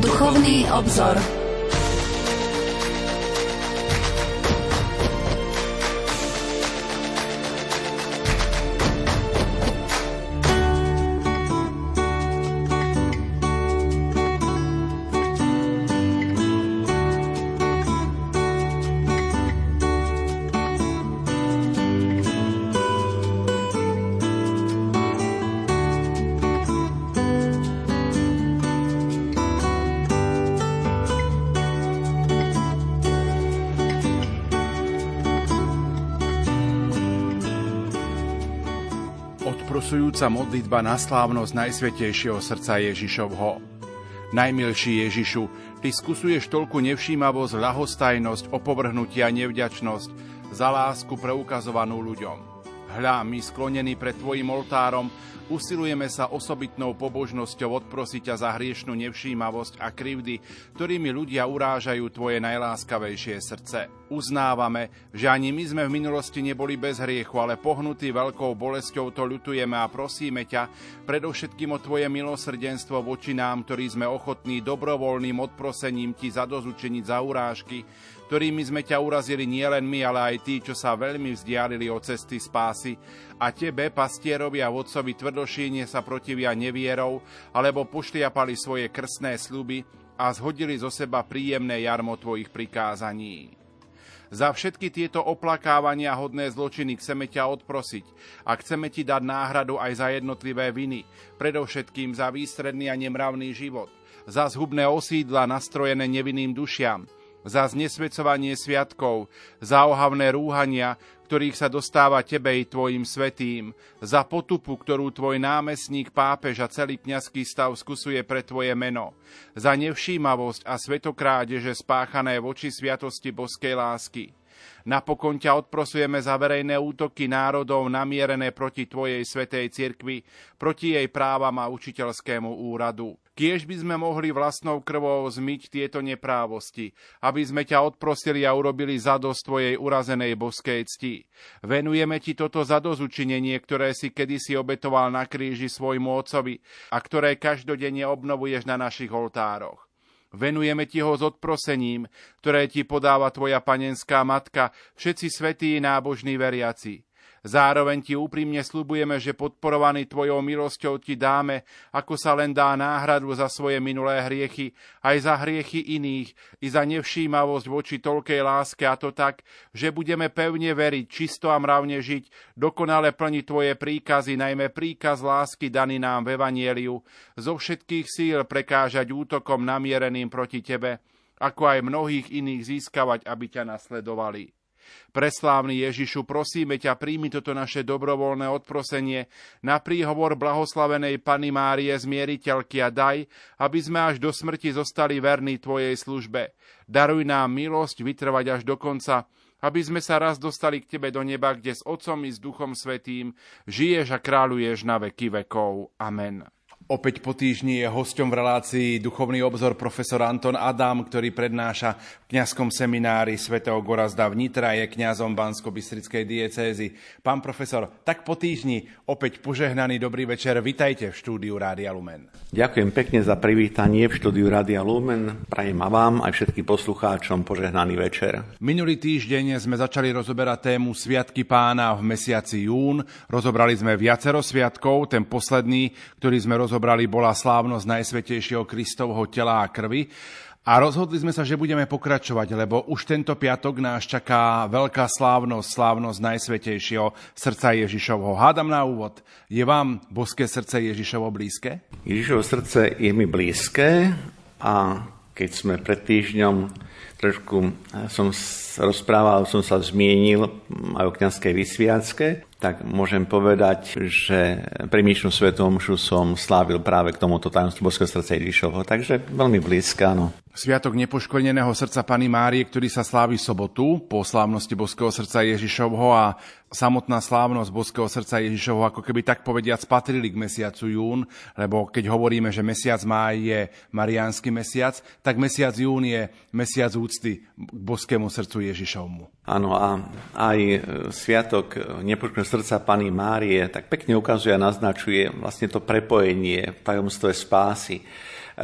Duchovný obzor. Odprosujúca modlitba na slávnosť Najsvetejšieho srdca Ježišovho. Najmilší Ježišu, Ty skusuješ toľku nevšímavosť, ľahostajnosť, opovrhnutia nevďačnosť za lásku preukazovanú ľuďom. Hľa, my sklonení pred Tvojim oltárom, usilujeme sa osobitnou pobožnosťou odprosiť ťa za hriešnú nevšímavosť a krivdy, ktorými ľudia urážajú Tvoje najláskavejšie srdce. Uznávame, že ani my sme v minulosti neboli bez hriechu, ale pohnutí veľkou bolesťou to ľutujeme a prosíme ťa, predovšetkým o Tvoje milosrdenstvo voči nám, ktorí sme ochotní dobrovoľným odprosením Ti zadozučeniť za urážky, ktorými sme ťa urazili nielen my, ale aj tí, čo sa veľmi vzdialili od cesty spásy, a tebe, pastierovi a vodcovi tvrdošíne sa protivia nevierou, alebo pošliapali svoje krstné sluby a zhodili zo seba príjemné jarmo tvojich prikázaní. Za všetky tieto oplakávania hodné zločiny chceme ťa odprosiť a chceme ti dať náhradu aj za jednotlivé viny, predovšetkým za výstredný a nemravný život, za zhubné osídla nastrojené nevinným dušiam, za znesvedcovanie sviatkov, za ohavné rúhania, ktorých sa dostáva tebe i tvojim svetým, za potupu, ktorú tvoj námestník pápež a celý kňazský stav skusuje pre tvoje meno, za nevšímavosť a svetokrádeže spáchané voči sviatosti boskej lásky. Napokon ťa odprosujeme za verejné útoky národov namierené proti Tvojej svetej cirkvi, proti jej právam a učiteľskému úradu. Kiež by sme mohli vlastnou krvou zmyť tieto neprávosti, aby sme ťa odprosili a urobili zadosť Tvojej urazenej boskej cti. Venujeme Ti toto zadozučinenie, ktoré si kedysi obetoval na kríži svojmu otcovi a ktoré každodenne obnovuješ na našich oltároch. Venujeme ti ho s odprosením, ktoré ti podáva tvoja panenská matka, všetci svetí nábožní veriaci. Zároveň ti úprimne slubujeme, že podporovaný tvojou milosťou ti dáme, ako sa len dá náhradu za svoje minulé hriechy, aj za hriechy iných, i za nevšímavosť voči toľkej láske, a to tak, že budeme pevne veriť, čisto a mravne žiť, dokonale plniť tvoje príkazy, najmä príkaz lásky daný nám v Evanieliu, zo všetkých síl prekážať útokom namiereným proti tebe, ako aj mnohých iných získavať, aby ťa nasledovali. Preslávny Ježišu, prosíme ťa, príjmi toto naše dobrovoľné odprosenie na príhovor blahoslavenej Pany Márie zmieriteľky a daj, aby sme až do smrti zostali verní Tvojej službe. Daruj nám milosť vytrvať až do konca, aby sme sa raz dostali k Tebe do neba, kde s Otcom i s Duchom Svetým žiješ a kráľuješ na veky vekov. Amen. Opäť po týždni je hosťom v relácii Duchovný obzor profesor Anton Adam, ktorý prednáša v kňazskom seminári svätého Gorazda v Nitra, je kňazom Bansko-Bystrickej diecézy. Pán profesor, tak po týždni opäť požehnaný dobrý večer. Vitajte v štúdiu Rádia Lumen. Ďakujem pekne za privítanie v štúdiu Rádia Lumen. Prajem a vám aj všetkým poslucháčom požehnaný večer. Minulý týždeň sme začali rozoberať tému Sviatky pána v mesiaci jún. Rozobrali sme viacero sviatkov, ten posledný, ktorý sme rozobrali rozobrali, bola slávnosť Najsvetejšieho Kristovho tela a krvi. A rozhodli sme sa, že budeme pokračovať, lebo už tento piatok nás čaká veľká slávnosť, slávnosť Najsvetejšieho srdca Ježišovho. Hádam na úvod, je vám boské srdce Ježišovo blízke? Ježišovo srdce je mi blízke a keď sme pred týždňom trošku som rozprával, som sa zmienil aj o kniazkej vysviacke, tak môžem povedať, že primíšnú svetom omšu som slávil práve k tomuto tajomstvu Boského srdca Ježišovho, takže veľmi blízka, áno. Sviatok nepoškodeného srdca Pany Márie, ktorý sa slávi sobotu po slávnosti Boského srdca Ježišovho a samotná slávnosť Boského srdca Ježišovho ako keby tak povediac patrili k mesiacu jún, lebo keď hovoríme, že mesiac máj je mariánsky mesiac, tak mesiac jún je mesiac úcty k Boskému srdcu Ježišovmu. Áno a aj sviatok nepoškodeného srdca Pany Márie tak pekne ukazuje a naznačuje vlastne to prepojenie v tajomstve spásy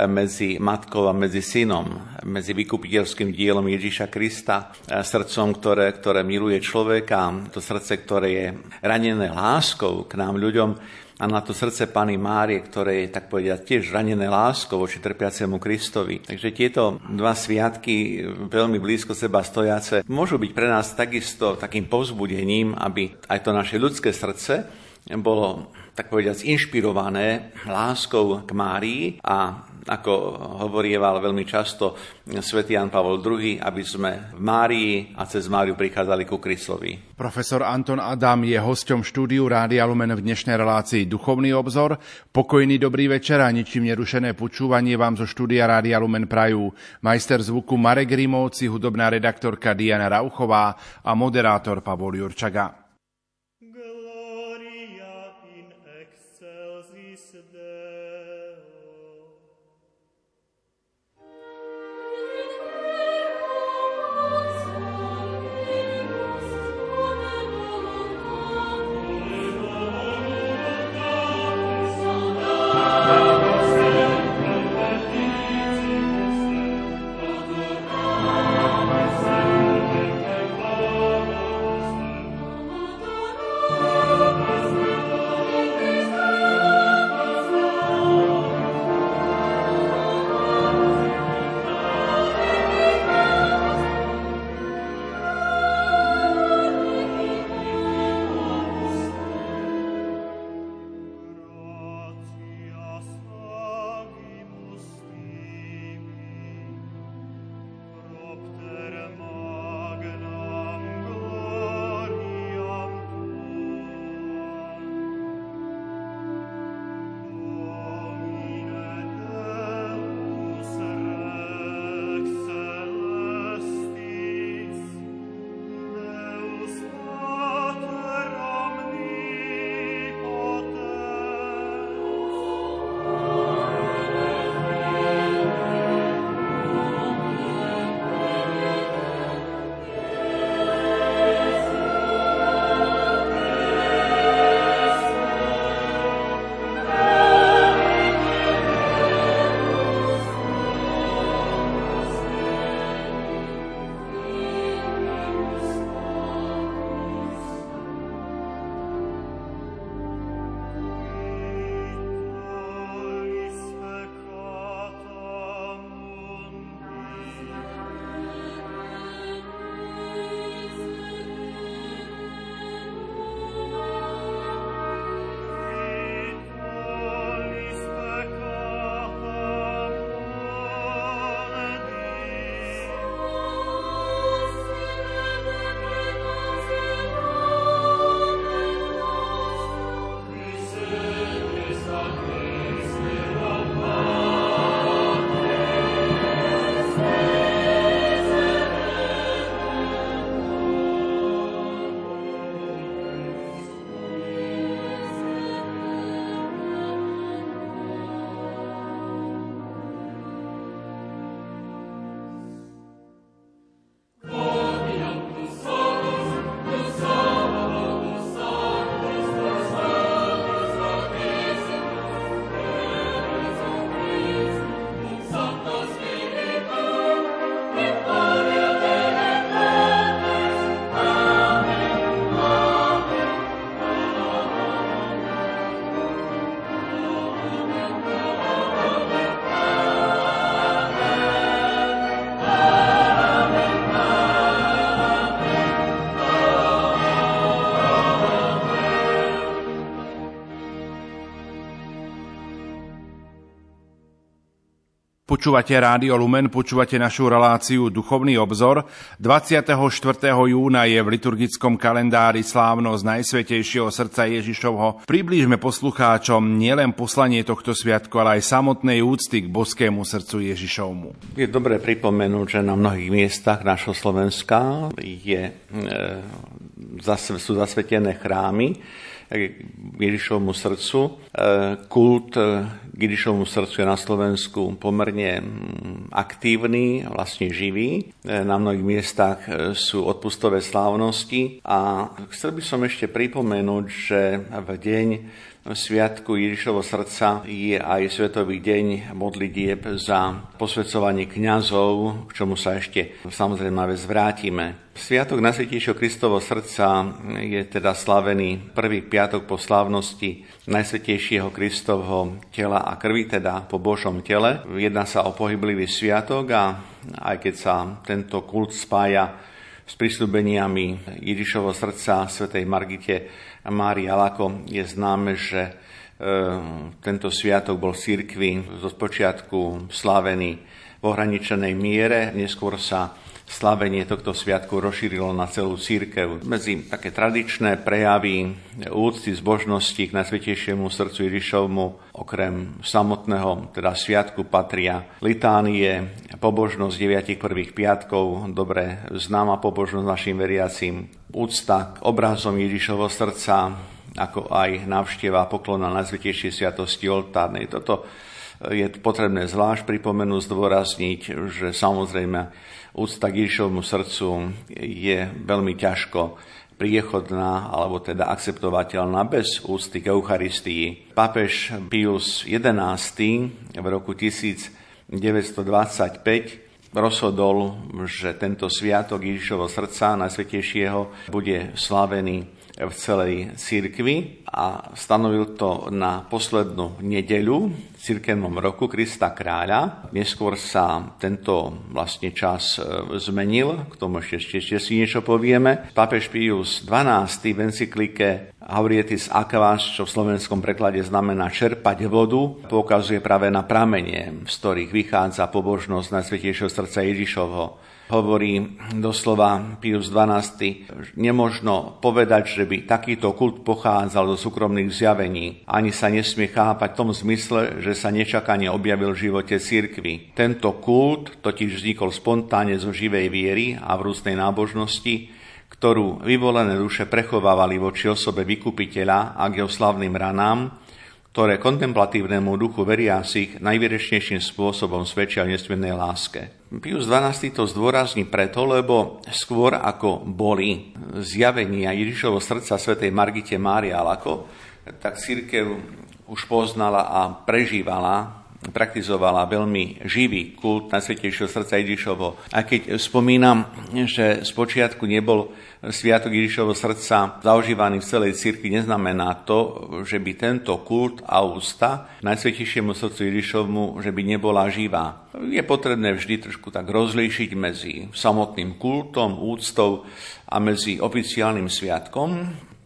medzi matkou a medzi synom, medzi vykupiteľským dielom Ježíša Krista, srdcom, ktoré, ktoré miluje človeka, to srdce, ktoré je ranené láskou k nám ľuďom, a na to srdce Pany Márie, ktoré je, tak povedať, tiež ranené láskou voči trpiacemu Kristovi. Takže tieto dva sviatky, veľmi blízko seba stojace, môžu byť pre nás takisto takým povzbudením, aby aj to naše ľudské srdce bolo tak povediac inšpirované láskou k Márii a ako hovorieval veľmi často svätý Jan Pavol II, aby sme v Márii a cez Máriu prichádzali ku Kristovi. Profesor Anton Adam je hosťom štúdiu Rádia Lumen v dnešnej relácii Duchovný obzor. Pokojný dobrý večer a ničím nerušené počúvanie vám zo štúdia Rádia Lumen prajú majster zvuku Marek Rimovci, hudobná redaktorka Diana Rauchová a moderátor Pavol Jurčaga. Počúvate Rádio Lumen, počúvate našu reláciu Duchovný obzor. 24. júna je v liturgickom kalendári slávnosť Najsvetejšieho srdca Ježišovho. Priblížme poslucháčom nielen poslanie tohto sviatku, ale aj samotnej úcty k boskému srdcu Ježišovmu. Je dobré pripomenúť, že na mnohých miestach našho Slovenska je, e, sú zasvetené chrámy, Ježišovmu srdcu. E, kult k Ježišovmu srdcu je na Slovensku pomerne mm, aktívny, vlastne živý. Na mnohých miestach sú odpustové slávnosti a chcel by som ešte pripomenúť, že v deň Sviatku Ježišovo srdca je aj Svetový deň modlitieb za posvedcovanie kňazov, k čomu sa ešte samozrejme vec vrátime. Sviatok Najsvetejšieho Kristovo srdca je teda slavený prvý piatok po slávnosti Najsvetejšieho Kristovho tela a krvi, teda po Božom tele. Jedná sa o pohyblivý sviatok a aj keď sa tento kult spája s prisľúbeniami Ježišovo srdca svätej Margite Mári Alako je známe, že e, tento sviatok bol v cirkvi zo spočiatku slávený v ohraničenej miere, neskôr sa slavenie tohto sviatku rozšírilo na celú církev. Medzi také tradičné prejavy úcty, zbožnosti k Najsvetejšiemu srdcu Ježišovmu okrem samotného teda sviatku patria litánie, pobožnosť deviatich prvých piatkov, dobre známa pobožnosť našim veriacim, úcta k obrazom Ježišovho srdca, ako aj návšteva poklona Najsvetejšej sviatosti oltárnej. Toto je potrebné zvlášť pripomenúť, zdôrazniť, že samozrejme úcta k Ježišovmu srdcu je veľmi ťažko priechodná alebo teda akceptovateľná bez úcty k Eucharistii. Pápež Pius XI v roku 1925 rozhodol, že tento sviatok Ježišovho srdca Najsvetejšieho bude slavený v celej církvi a stanovil to na poslednú nedeľu v cirkevnom roku Krista kráľa. Neskôr sa tento vlastne čas e, zmenil, k tomu ešte, ešte, si niečo povieme. Pápež Pius XII v encyklike Haurietis Aquas, čo v slovenskom preklade znamená čerpať vodu, poukazuje práve na pramenie, z ktorých vychádza pobožnosť Najsvetejšieho srdca Ježišovho hovorí doslova Pius XII, nemožno povedať, že by takýto kult pochádzal do súkromných zjavení. Ani sa nesmie chápať v tom zmysle, že sa nečakane objavil v živote cirkvy. Tento kult totiž vznikol spontánne zo živej viery a v rústnej nábožnosti, ktorú vyvolené duše prechovávali voči osobe vykupiteľa a k jeho slavným ranám, ktoré kontemplatívnemu duchu veriacich najvýrečnejším spôsobom svedčia o nesmiennej láske. Pius XII to zdôrazní preto, lebo skôr ako boli zjavenia Ježišovho srdca svätej Margite Mária Alako, tak církev už poznala a prežívala praktizovala veľmi živý kult Najsvetejšieho srdca Ježišovo. A keď spomínam, že spočiatku nebol Sviatok Ježišovho srdca zaužívaný v celej cirkvi, neznamená to, že by tento kult a ústa Najsvetejšiemu srdcu Ježišovmu, že by nebola živá. Je potrebné vždy trošku tak rozlíšiť medzi samotným kultom, úctou a medzi oficiálnym sviatkom.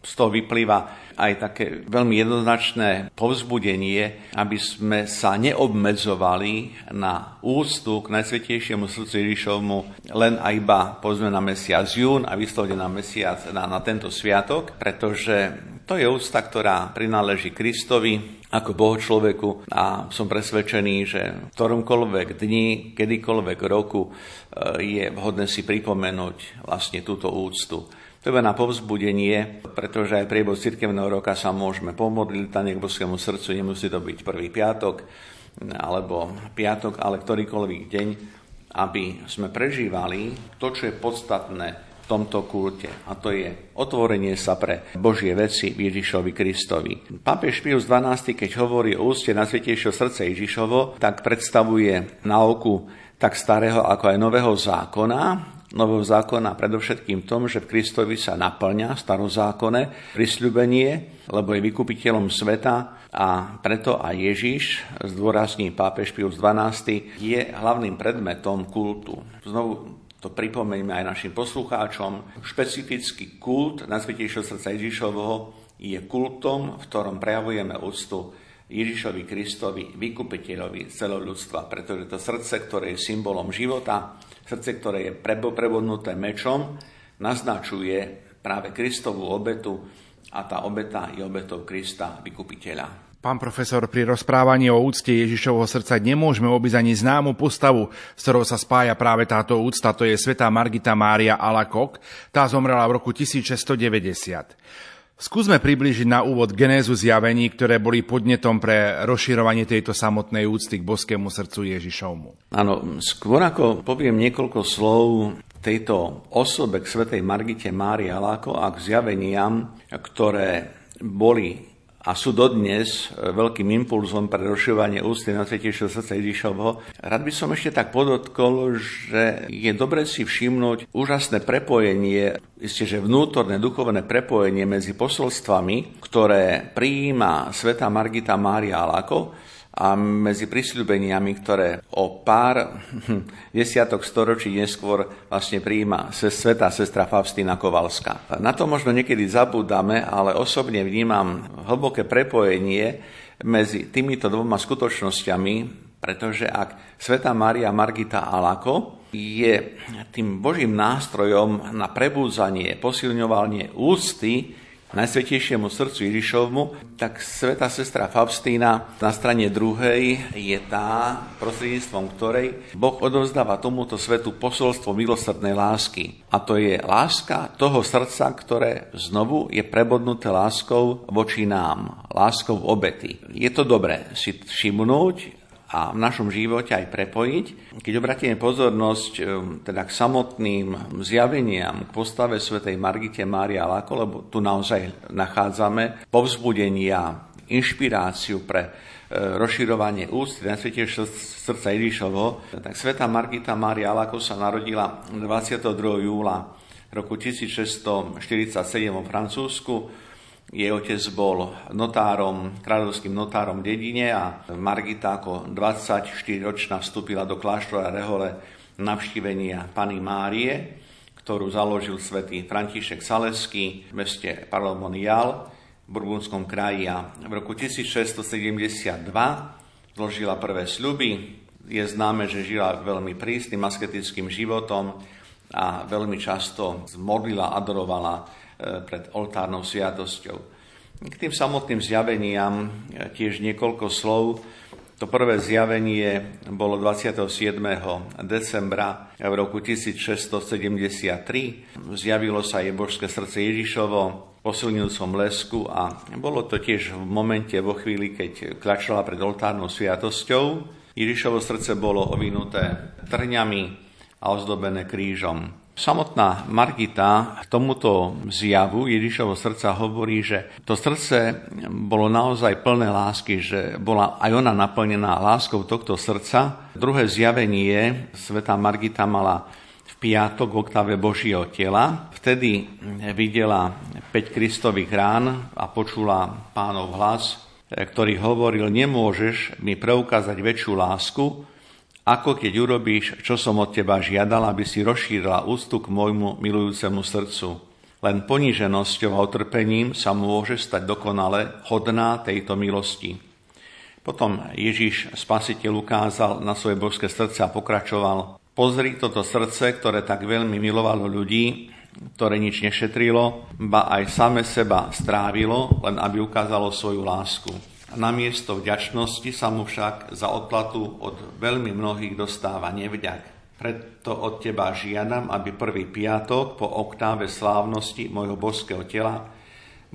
Z toho vyplýva aj také veľmi jednoznačné povzbudenie, aby sme sa neobmedzovali na úctu k Najsvetejšiemu srdcu Ježišovmu len a iba povedzme na mesiac jún a vyslovene na mesiac na, na tento sviatok, pretože to je úcta, ktorá prináleží Kristovi ako Boho človeku a som presvedčený, že v ktoromkoľvek dni, kedykoľvek roku eh, je vhodné si pripomenúť vlastne túto úctu. To je na povzbudenie, pretože aj priebod cirkevného roka sa môžeme pomodliť na k Božskému srdcu, nemusí to byť prvý piatok alebo piatok, ale ktorýkoľvek deň, aby sme prežívali to, čo je podstatné v tomto kulte. A to je otvorenie sa pre Božie veci Ježišovi Kristovi. Pápež Pius XII, keď hovorí o úste na svetejšieho srdce Ježišovo, tak predstavuje nauku tak starého ako aj nového zákona, nového zákona predovšetkým tom, že v Kristovi sa naplňa starozákonné prisľubenie, lebo je vykupiteľom sveta a preto aj Ježiš, zdôrazní pápež Pius XII, je hlavným predmetom kultu. Znovu to pripomeňme aj našim poslucháčom. Špecifický kult Najsvetejšieho srdca Ježišovho je kultom, v ktorom prejavujeme úctu Ježišovi Kristovi, vykupiteľovi celého ľudstva, pretože to srdce, ktoré je symbolom života, srdce, ktoré je prebodnuté mečom, naznačuje práve Kristovú obetu a tá obeta je obetou Krista, vykupiteľa. Pán profesor, pri rozprávaní o úcte Ježišovho srdca nemôžeme obísť ani známu postavu, s ktorou sa spája práve táto úcta, to je svetá Margita Mária Alakok. Tá zomrela v roku 1690. Skúsme približiť na úvod genézu zjavení, ktoré boli podnetom pre rozširovanie tejto samotnej úcty k boskému srdcu Ježišovmu. Áno, skôr ako poviem niekoľko slov tejto osobe k svetej Margite Mári Aláko a k zjaveniam, ktoré boli a sú dodnes e, veľkým impulzom pre rozširovanie ústy na Svetejšieho srdca Ježišovho. Rád by som ešte tak podotkol, že je dobre si všimnúť úžasné prepojenie, isté, že vnútorné duchovné prepojenie medzi posolstvami, ktoré prijíma Sveta Margita Mária Alako a medzi prisľúbeniami, ktoré o pár desiatok storočí neskôr vlastne prijíma sveta sestra Faustina Kovalská. Na to možno niekedy zabúdame, ale osobne vnímam hlboké prepojenie medzi týmito dvoma skutočnosťami, pretože ak sveta Maria Margita Alako je tým Božím nástrojom na prebúzanie, posilňovanie úcty Najsvetejšiemu srdcu Ježišovmu, tak sveta sestra Faustína na strane druhej je tá, prostredníctvom ktorej Boh odovzdáva tomuto svetu posolstvo milosrdnej lásky. A to je láska toho srdca, ktoré znovu je prebodnuté láskou voči nám, láskou obety. Je to dobré si všimnúť, a v našom živote aj prepojiť. Keď obratíme pozornosť teda k samotným zjaveniam, k postave svätej Margite Mária Lako, lebo tu naozaj nachádzame povzbudenia, inšpiráciu pre e, rozširovanie ústy na svete srdca Ježišovo, tak sveta Margita Mária Lako sa narodila 22. júla roku 1647 vo Francúzsku jej otec bol notárom, kráľovským notárom v dedine a Margita ako 24-ročná vstúpila do kláštora Rehole navštívenia Pany Márie, ktorú založil svätý František Saleský v meste Parlomonial v Burgundskom kraji a v roku 1672 zložila prvé sľuby. Je známe, že žila veľmi prísnym asketickým životom a veľmi často modlila, adorovala E, pred oltárnou sviatosťou. K tým samotným zjaveniam e, tiež niekoľko slov. To prvé zjavenie bolo 27. decembra v roku 1673. Zjavilo sa je božské srdce Ježišovo posilňujúcom lesku a bolo to tiež v momente, vo chvíli, keď klačala pred oltárnou sviatosťou. Ježišovo srdce bolo ovinuté trňami a ozdobené krížom. Samotná Margita tomuto zjavu Ježišovo srdca hovorí, že to srdce bolo naozaj plné lásky, že bola aj ona naplnená láskou tohto srdca. Druhé zjavenie sveta Margita mala v piatok v oktave Božieho tela. Vtedy videla 5 kristových rán a počula pánov hlas, ktorý hovoril, nemôžeš mi preukázať väčšiu lásku, ako keď urobíš, čo som od teba žiadal, aby si rozšírila ústu k môjmu milujúcemu srdcu. Len poníženosťou a utrpením sa môže stať dokonale hodná tejto milosti. Potom Ježiš Spasiteľ ukázal na svoje božské srdce a pokračoval. Pozri toto srdce, ktoré tak veľmi milovalo ľudí, ktoré nič nešetrilo, ba aj same seba strávilo, len aby ukázalo svoju lásku. Namiesto vďačnosti sa mu však za odplatu od veľmi mnohých dostáva nevďak. Preto od teba žiadam, aby prvý piatok po oktáve slávnosti mojho božského tela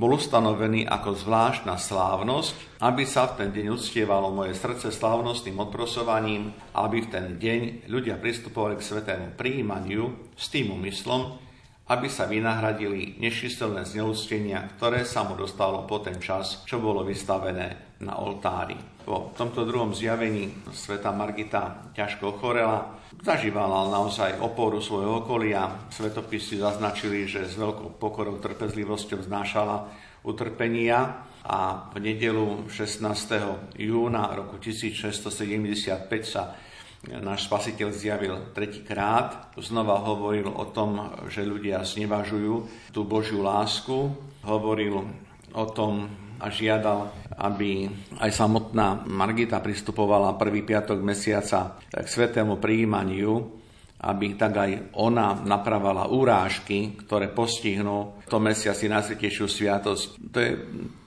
bol ustanovený ako zvláštna slávnosť, aby sa v ten deň uctievalo moje srdce slávnostným odprosovaním, aby v ten deň ľudia pristupovali k svetému príjmaniu s tým úmyslom, aby sa vynahradili nečistelné zneúctenia, ktoré sa mu dostalo po ten čas, čo bolo vystavené na oltári. Po tomto druhom zjavení sveta Margita ťažko ochorela, zažívala naozaj oporu svojho okolia. Svetopisy zaznačili, že s veľkou pokorou trpezlivosťou znášala utrpenia a v nedelu 16. júna roku 1675 sa náš spasiteľ zjavil tretíkrát. Znova hovoril o tom, že ľudia znevažujú tú Božiu lásku. Hovoril o tom a žiadal, aby aj samotná Margita pristupovala prvý piatok mesiaca k svetému príjmaniu, aby tak aj ona napravala úrážky, ktoré postihnú v tom mesiaci najsvetejšiu sviatosť. To je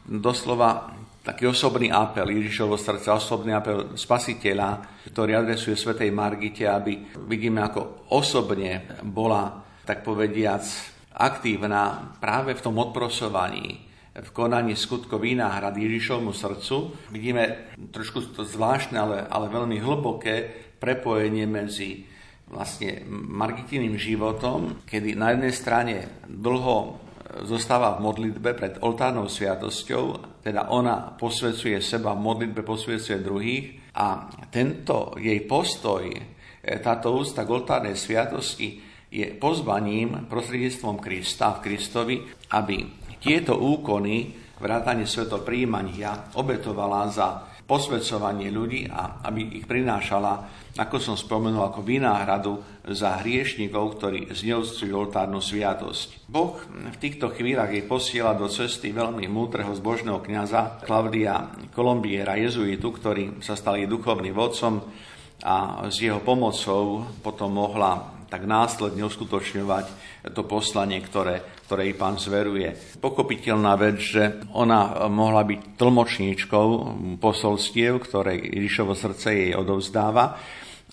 doslova taký osobný apel Ježišovo srdca, osobný apel spasiteľa, ktorý adresuje Svetej Margite, aby vidíme, ako osobne bola, tak povediac, aktívna práve v tom odprosovaní, v konaní skutko výnáhrad Ježišovmu srdcu. Vidíme trošku to zvláštne, ale, ale veľmi hlboké prepojenie medzi vlastne Margitiným životom, kedy na jednej strane dlho zostáva v modlitbe pred oltárnou sviatosťou, teda ona posvedcuje seba v modlitbe, posvedcuje druhých a tento jej postoj, e, táto ústa k oltárnej sviatosti je pozvaním prostredníctvom Krista v Kristovi, aby tieto úkony vrátanie svetopríjmania obetovala za posvedcovanie ľudí a aby ich prinášala ako som spomenul, ako vynáhradu za hriešnikov, ktorí zneúctujú oltárnu sviatosť. Boh v týchto chvíľach jej posiela do cesty veľmi múdreho zbožného kniaza Klaudia Kolombiera, jezuitu, ktorý sa stal jej duchovným vodcom a s jeho pomocou potom mohla tak následne uskutočňovať to poslanie, ktoré, ktoré jej pán zveruje. Pochopiteľná vec, že ona mohla byť tlmočníčkou posolstiev, ktoré Ježišovo srdce jej odovzdáva,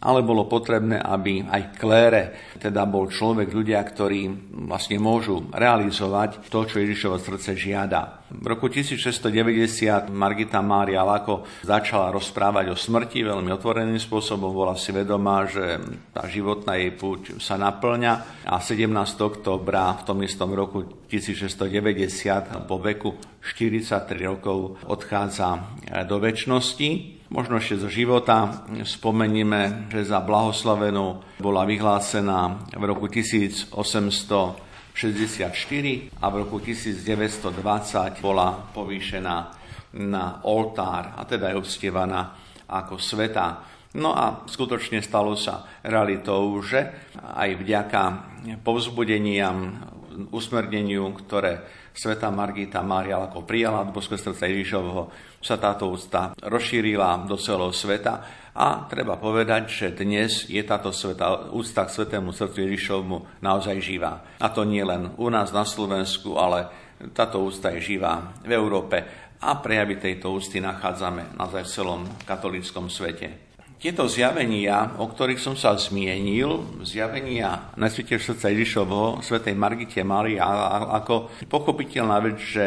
ale bolo potrebné, aby aj klére teda bol človek, ľudia, ktorí vlastne môžu realizovať to, čo Ježišovo srdce žiada. V roku 1690 Margita Mária Lako začala rozprávať o smrti veľmi otvoreným spôsobom, bola si vedomá, že tá životná jej púť sa naplňa a 17. oktobra v tom istom roku 1690 po veku 43 rokov odchádza do väčšnosti. Možno ešte zo života spomenieme, že za blahoslavenú bola vyhlásená v roku 1864 a v roku 1920 bola povýšená na oltár a teda je uctievaná ako sveta. No a skutočne stalo sa realitou, že aj vďaka povzbudeniam, usmerneniu, ktoré sveta Margita Mária ako prijala do Božského srdca Ježišovho, sa táto úcta rozšírila do celého sveta a treba povedať, že dnes je táto sveta, úcta k svetému srdcu Ježišovmu naozaj živá. A to nie len u nás na Slovensku, ale táto úcta je živá v Európe a prejavy tejto úcty nachádzame naozaj v celom katolíckom svete. Tieto zjavenia, o ktorých som sa zmienil, zjavenia Najsvetejšieho srdca Ježišovho, svetej Margite Maria, ako pochopiteľná vec, že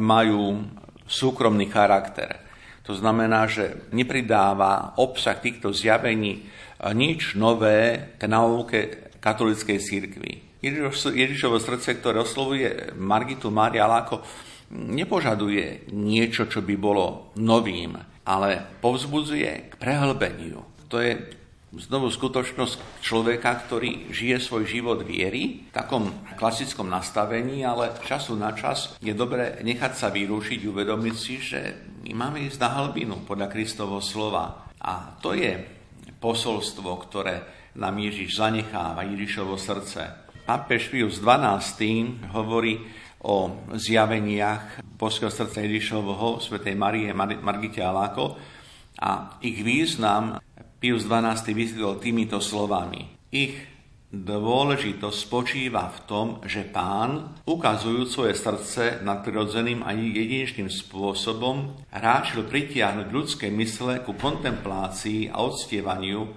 majú súkromný charakter. To znamená, že nepridáva obsah týchto zjavení nič nové k nauke katolíckej církvy. Ježišovo srdce, ktoré oslovuje Margitu Mária Lako, nepožaduje niečo, čo by bolo novým ale povzbudzuje k prehlbeniu. To je znovu skutočnosť človeka, ktorý žije svoj život viery v takom klasickom nastavení, ale času na čas je dobré nechať sa vyrušiť, uvedomiť si, že my máme ísť na hlbinu podľa Kristovo slova. A to je posolstvo, ktoré nám Ježiš zanecháva, Ježišovo srdce. Pápež Pius XII hovorí o zjaveniach Božského srdca Ježišovho, svätej Marie Margite Aláko a ich význam Pius XII vysvetlil týmito slovami. Ich dôležitosť spočíva v tom, že pán, ukazujúc svoje srdce nadprirodzeným a jedinečným spôsobom, ráčil pritiahnuť ľudské mysle ku kontemplácii a odstievaniu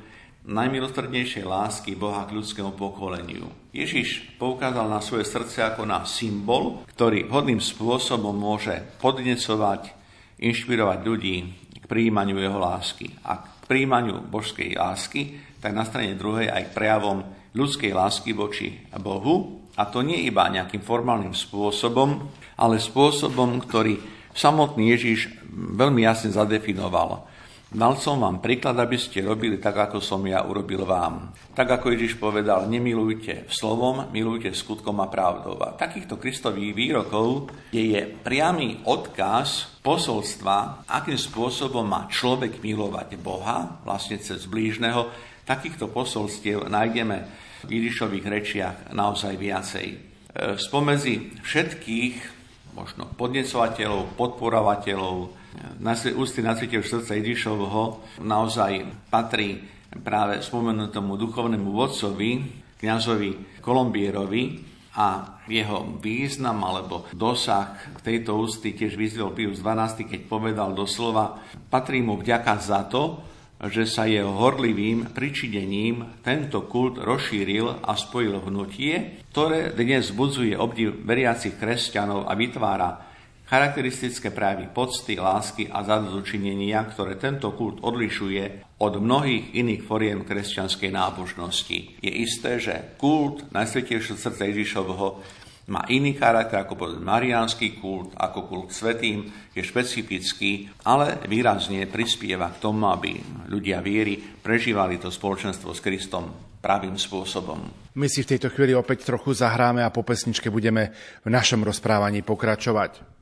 najmilostrednejšej lásky Boha k ľudskému pokoleniu. Ježiš poukázal na svoje srdce ako na symbol, ktorý hodným spôsobom môže podnecovať, inšpirovať ľudí k príjmaniu jeho lásky. A k príjmaniu božskej lásky, tak na strane druhej aj k prejavom ľudskej lásky voči Bohu. A to nie iba nejakým formálnym spôsobom, ale spôsobom, ktorý samotný Ježiš veľmi jasne zadefinoval. Mal som vám príklad, aby ste robili tak, ako som ja urobil vám. Tak ako Ježiš povedal, nemilujte slovom, milujte skutkom a pravdou. A takýchto kristových výrokov je, je priamy odkaz posolstva, akým spôsobom má človek milovať Boha, vlastne cez blížneho. Takýchto posolstiev nájdeme v Ježišových rečiach naozaj viacej. E, spomezi všetkých možno podnecovateľov, podporovateľov, ústy nacviteľ srdca Ježišovho naozaj patrí práve spomenutému duchovnému vodcovi, kňazovi Kolombierovi a jeho význam alebo dosah tejto ústy tiež vyzvel Pius XII, keď povedal doslova, patrí mu vďaka za to, že sa jeho horlivým pričinením tento kult rozšíril a spojil hnutie, ktoré dnes budzuje obdiv veriacich kresťanov a vytvára Charakteristické prejavy pocty, lásky a zadozučinenia, ktoré tento kult odlišuje od mnohých iných foriem kresťanskej nábožnosti. Je isté, že kult Najsvetejšieho srdca Ježišovho má iný charakter ako povedať mariánsky kult, ako kult svetým, je špecifický, ale výrazne prispieva k tomu, aby ľudia viery prežívali to spoločenstvo s Kristom pravým spôsobom. My si v tejto chvíli opäť trochu zahráme a po pesničke budeme v našom rozprávaní pokračovať.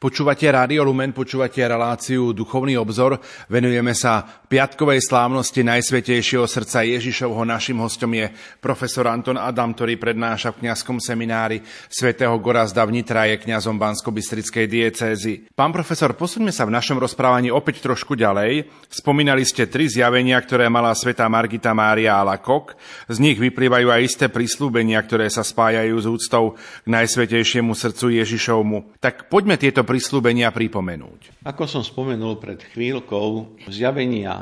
Počúvate Rádio Lumen, počúvate reláciu Duchovný obzor. Venujeme sa piatkovej slávnosti Najsvetejšieho srdca Ježišovho. Našim hostom je profesor Anton Adam, ktorý prednáša v kňazskom seminári svätého Gorazda v Nitra, je kňazom Bansko-Bystrickej diecézy. Pán profesor, posuňme sa v našom rozprávaní opäť trošku ďalej. Spomínali ste tri zjavenia, ktoré mala svätá Margita Mária Alakok. Z nich vyplývajú aj isté prislúbenia, ktoré sa spájajú s úctou k Najsvetejšiemu srdcu Ježišovmu. Tak poďme tieto prislúbenia pripomenúť. Ako som spomenul pred chvíľkou, zjavenia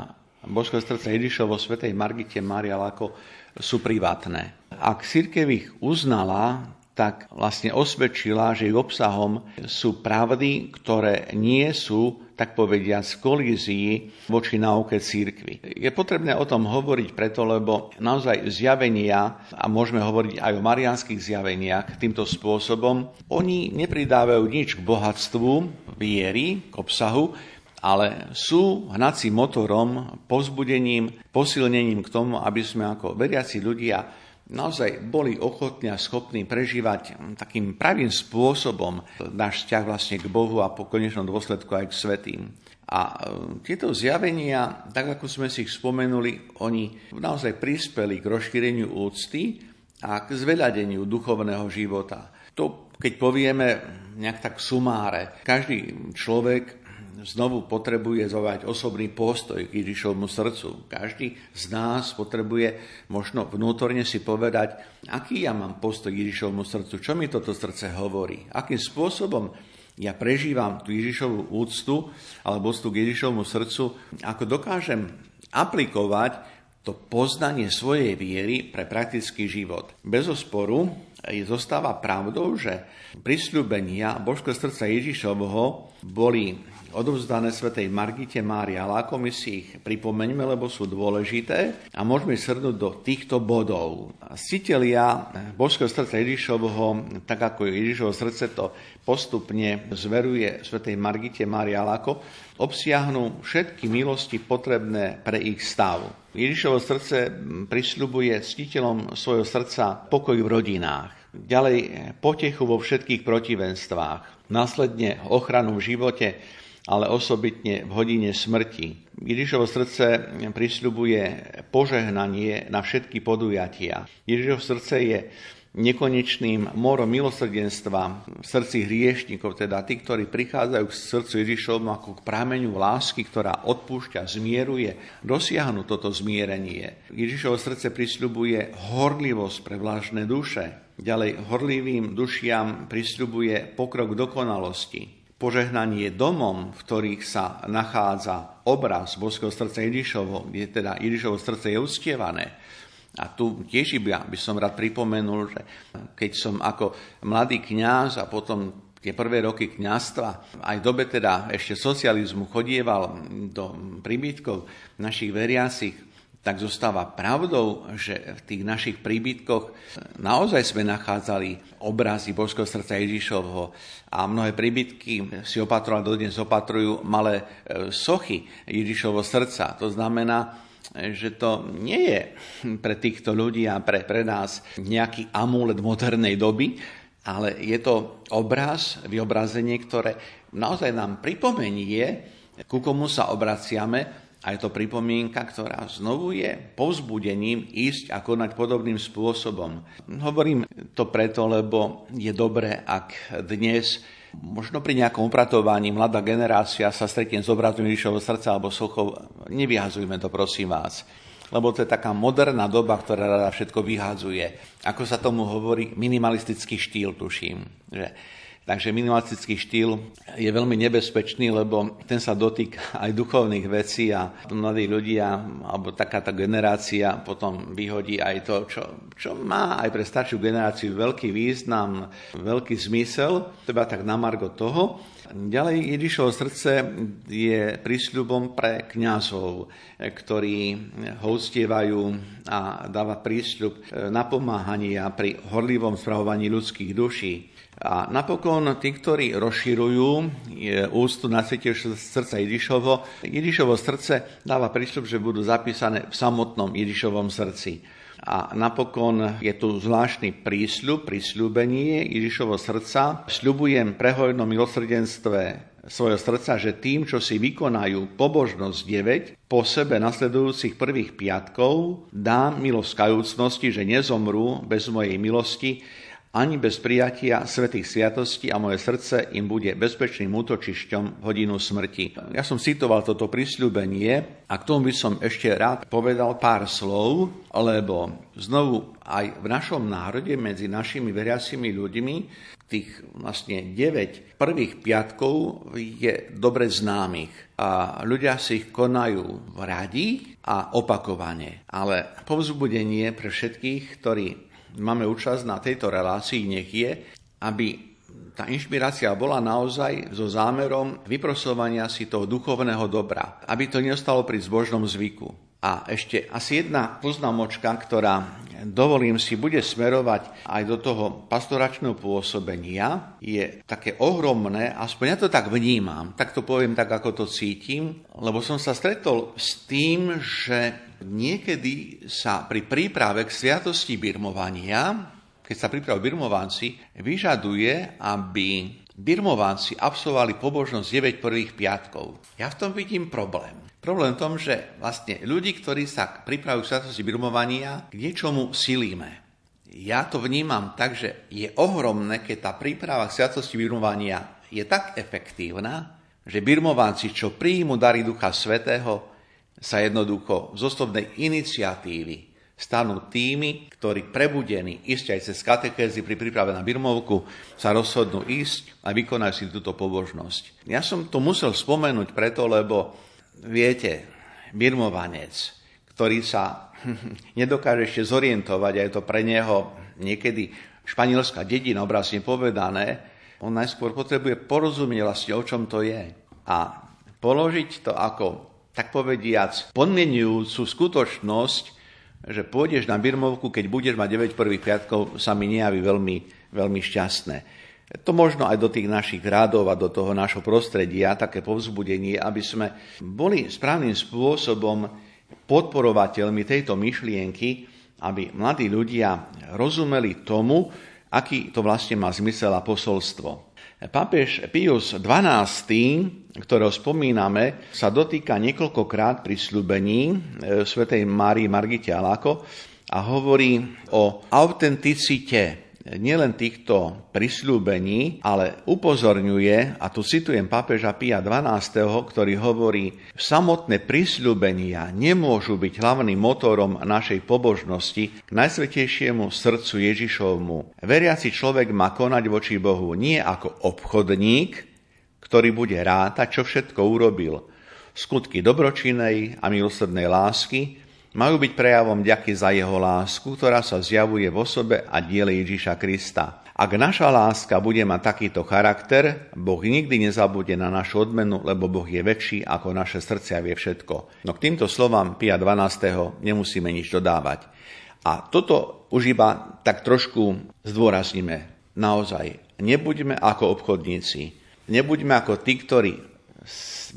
Božského srdca Ježišovo Svetej Margite Mária Lako sú privátne. Ak církev ich uznala, tak vlastne osvedčila, že ich obsahom sú pravdy, ktoré nie sú, tak povediať, v kolízii voči náuke církvy. Je potrebné o tom hovoriť preto, lebo naozaj zjavenia, a môžeme hovoriť aj o marianských zjaveniach týmto spôsobom, oni nepridávajú nič k bohatstvu viery, k obsahu, ale sú hnacím motorom, pozbudením, posilnením k tomu, aby sme ako veriaci ľudia naozaj boli ochotní a schopní prežívať takým pravým spôsobom náš vzťah vlastne k Bohu a po konečnom dôsledku aj k svetým. A e, tieto zjavenia, tak ako sme si ich spomenuli, oni naozaj prispeli k rozšíreniu úcty a k zveľadeniu duchovného života. To, keď povieme nejak tak sumáre, každý človek znovu potrebuje zovať osobný postoj k Ježišovmu srdcu. Každý z nás potrebuje možno vnútorne si povedať, aký ja mám postoj k Ježišovmu srdcu, čo mi toto srdce hovorí, akým spôsobom ja prežívam tú Ježišovú úctu alebo úctu k Ježišovmu srdcu, ako dokážem aplikovať to poznanie svojej viery pre praktický život. Bez osporu zostáva pravdou, že prisľúbenia Božského srdca Ježišovho boli odovzdané svätej Margite Mária Láko, my si ich pripomeňme, lebo sú dôležité a môžeme srdnúť do týchto bodov. Citelia Božského srdca Ježišovho, tak ako Ježišovo srdce to postupne zveruje svätej Margite Mária Láko, obsiahnu všetky milosti potrebné pre ich stav. Ježišovo srdce prisľubuje ctiteľom svojho srdca pokoj v rodinách, ďalej potechu vo všetkých protivenstvách, následne ochranu v živote ale osobitne v hodine smrti. Ježišovo srdce prisľubuje požehnanie na všetky podujatia. Ježišovo srdce je nekonečným morom milosrdenstva v srdci hriešnikov, teda tí, ktorí prichádzajú k srdcu Ježišovmu ako k prameňu lásky, ktorá odpúšťa, zmieruje, dosiahnu toto zmierenie. Ježišovo srdce prisľubuje horlivosť pre vlážne duše. Ďalej horlivým dušiam prisľubuje pokrok dokonalosti požehnanie domom, v ktorých sa nachádza obraz Božského srdca Ježišovo, kde teda Ježišovo srdce je uctievané. A tu tiež by, by som rád pripomenul, že keď som ako mladý kňaz a potom tie prvé roky kňazstva, aj v dobe teda ešte socializmu chodieval do príbytkov našich veriacich, tak zostáva pravdou, že v tých našich príbytkoch naozaj sme nachádzali obrazy Božského srdca Ježišovho a mnohé príbytky si opatrovali, dodnes opatrujú malé e, sochy Ježišovho srdca. To znamená, že to nie je pre týchto ľudí a pre, pre nás nejaký amulet modernej doby, ale je to obraz, vyobrazenie, ktoré naozaj nám pripomenie, ku komu sa obraciame a je to pripomienka, ktorá znovu je povzbudením ísť a konať podobným spôsobom. Hovorím to preto, lebo je dobré, ak dnes možno pri nejakom upratovaní mladá generácia sa stretne s obratom Ježišovho srdca alebo sochov, nevyhazujme to, prosím vás. Lebo to je taká moderná doba, ktorá rada všetko vyhadzuje. Ako sa tomu hovorí, minimalistický štýl, tuším. Že Takže minimalistický štýl je veľmi nebezpečný, lebo ten sa dotýka aj duchovných vecí a mladí ľudia, alebo takáto generácia potom vyhodí aj to, čo, čo má aj pre staršiu generáciu veľký význam, veľký zmysel, teda tak na margo toho. Ďalej Ježišovo srdce je prísľubom pre kňazov, ktorí ho uctievajú a dáva prísľub napomáhania pri horlivom spravovaní ľudských duší A napokon tí, ktorí rozširujú ústu na svetejšie srdca Ježišovo, Ježišovo srdce dáva prístup, že budú zapísané v samotnom Ježišovom srdci. A napokon je tu zvláštny prísľub, prísľubenie Ježišovo srdca. Sľubujem prehojnom milosrdenstve svojho srdca, že tým, čo si vykonajú pobožnosť 9, po sebe nasledujúcich prvých piatkov dám milosť kajúcnosti, že nezomrú bez mojej milosti, ani bez prijatia svetých sviatostí a moje srdce im bude bezpečným útočišťom v hodinu smrti. Ja som citoval toto prisľúbenie a k tomu by som ešte rád povedal pár slov, lebo znovu aj v našom národe medzi našimi veriacimi ľuďmi tých vlastne 9 prvých piatkov je dobre známych a ľudia si ich konajú radi a opakovane. Ale povzbudenie pre všetkých, ktorí máme účasť na tejto relácii, nech je, aby tá inšpirácia bola naozaj so zámerom vyprosovania si toho duchovného dobra, aby to neostalo pri zbožnom zvyku. A ešte asi jedna poznámočka, ktorá dovolím si, bude smerovať aj do toho pastoračného pôsobenia, je také ohromné, aspoň ja to tak vnímam, tak to poviem tak, ako to cítim, lebo som sa stretol s tým, že niekedy sa pri príprave k sviatosti birmovania, keď sa pripravujú birmovanci, vyžaduje, aby birmovanci absolvovali pobožnosť 9 prvých piatkov. Ja v tom vidím problém. Problém v tom, že vlastne ľudí, ktorí sa pripravujú k svetosti birmovania, k niečomu silíme. Ja to vnímam tak, že je ohromné, keď tá príprava k sviatosti birmovania je tak efektívna, že birmovanci, čo príjmu dary Ducha Svetého, sa jednoducho z osobnej iniciatívy stanú tými, ktorí prebudení, ísť aj cez katekézy pri príprave na birmovku, sa rozhodnú ísť a vykonajú si túto pobožnosť. Ja som to musel spomenúť preto, lebo viete, birmovanec, ktorý sa nedokáže ešte zorientovať a je to pre neho niekedy španielská dedina, obrazne povedané, on najskôr potrebuje porozumieť vlastne, o čom to je. A položiť to ako, tak povediac, podmienujúcu skutočnosť, že pôjdeš na birmovku, keď budeš mať 9 prvých piatkov, sa mi nejaví veľmi, veľmi šťastné. To možno aj do tých našich rádov a do toho nášho prostredia, také povzbudenie, aby sme boli správnym spôsobom podporovateľmi tejto myšlienky, aby mladí ľudia rozumeli tomu, aký to vlastne má zmysel a posolstvo. Pápež Pius XII, ktorého spomíname, sa dotýka niekoľkokrát pri slúbení e, svätej Márii Margite Aláko a hovorí o autenticite nielen týchto prisľúbení, ale upozorňuje, a tu citujem pápeža Pia XII., ktorý hovorí, samotné prisľúbenia nemôžu byť hlavným motorom našej pobožnosti k najsvetejšiemu srdcu Ježišovmu. Veriaci človek má konať voči Bohu nie ako obchodník, ktorý bude rátať, čo všetko urobil, skutky dobročinej a milosrdnej lásky, majú byť prejavom ďaky za jeho lásku, ktorá sa zjavuje v osobe a diele Ježíša Krista. Ak naša láska bude mať takýto charakter, Boh nikdy nezabude na našu odmenu, lebo Boh je väčší ako naše srdcia vie všetko. No k týmto slovám Pia 12. nemusíme nič dodávať. A toto už iba tak trošku zdôrazníme. Naozaj, nebuďme ako obchodníci. Nebuďme ako tí, ktorí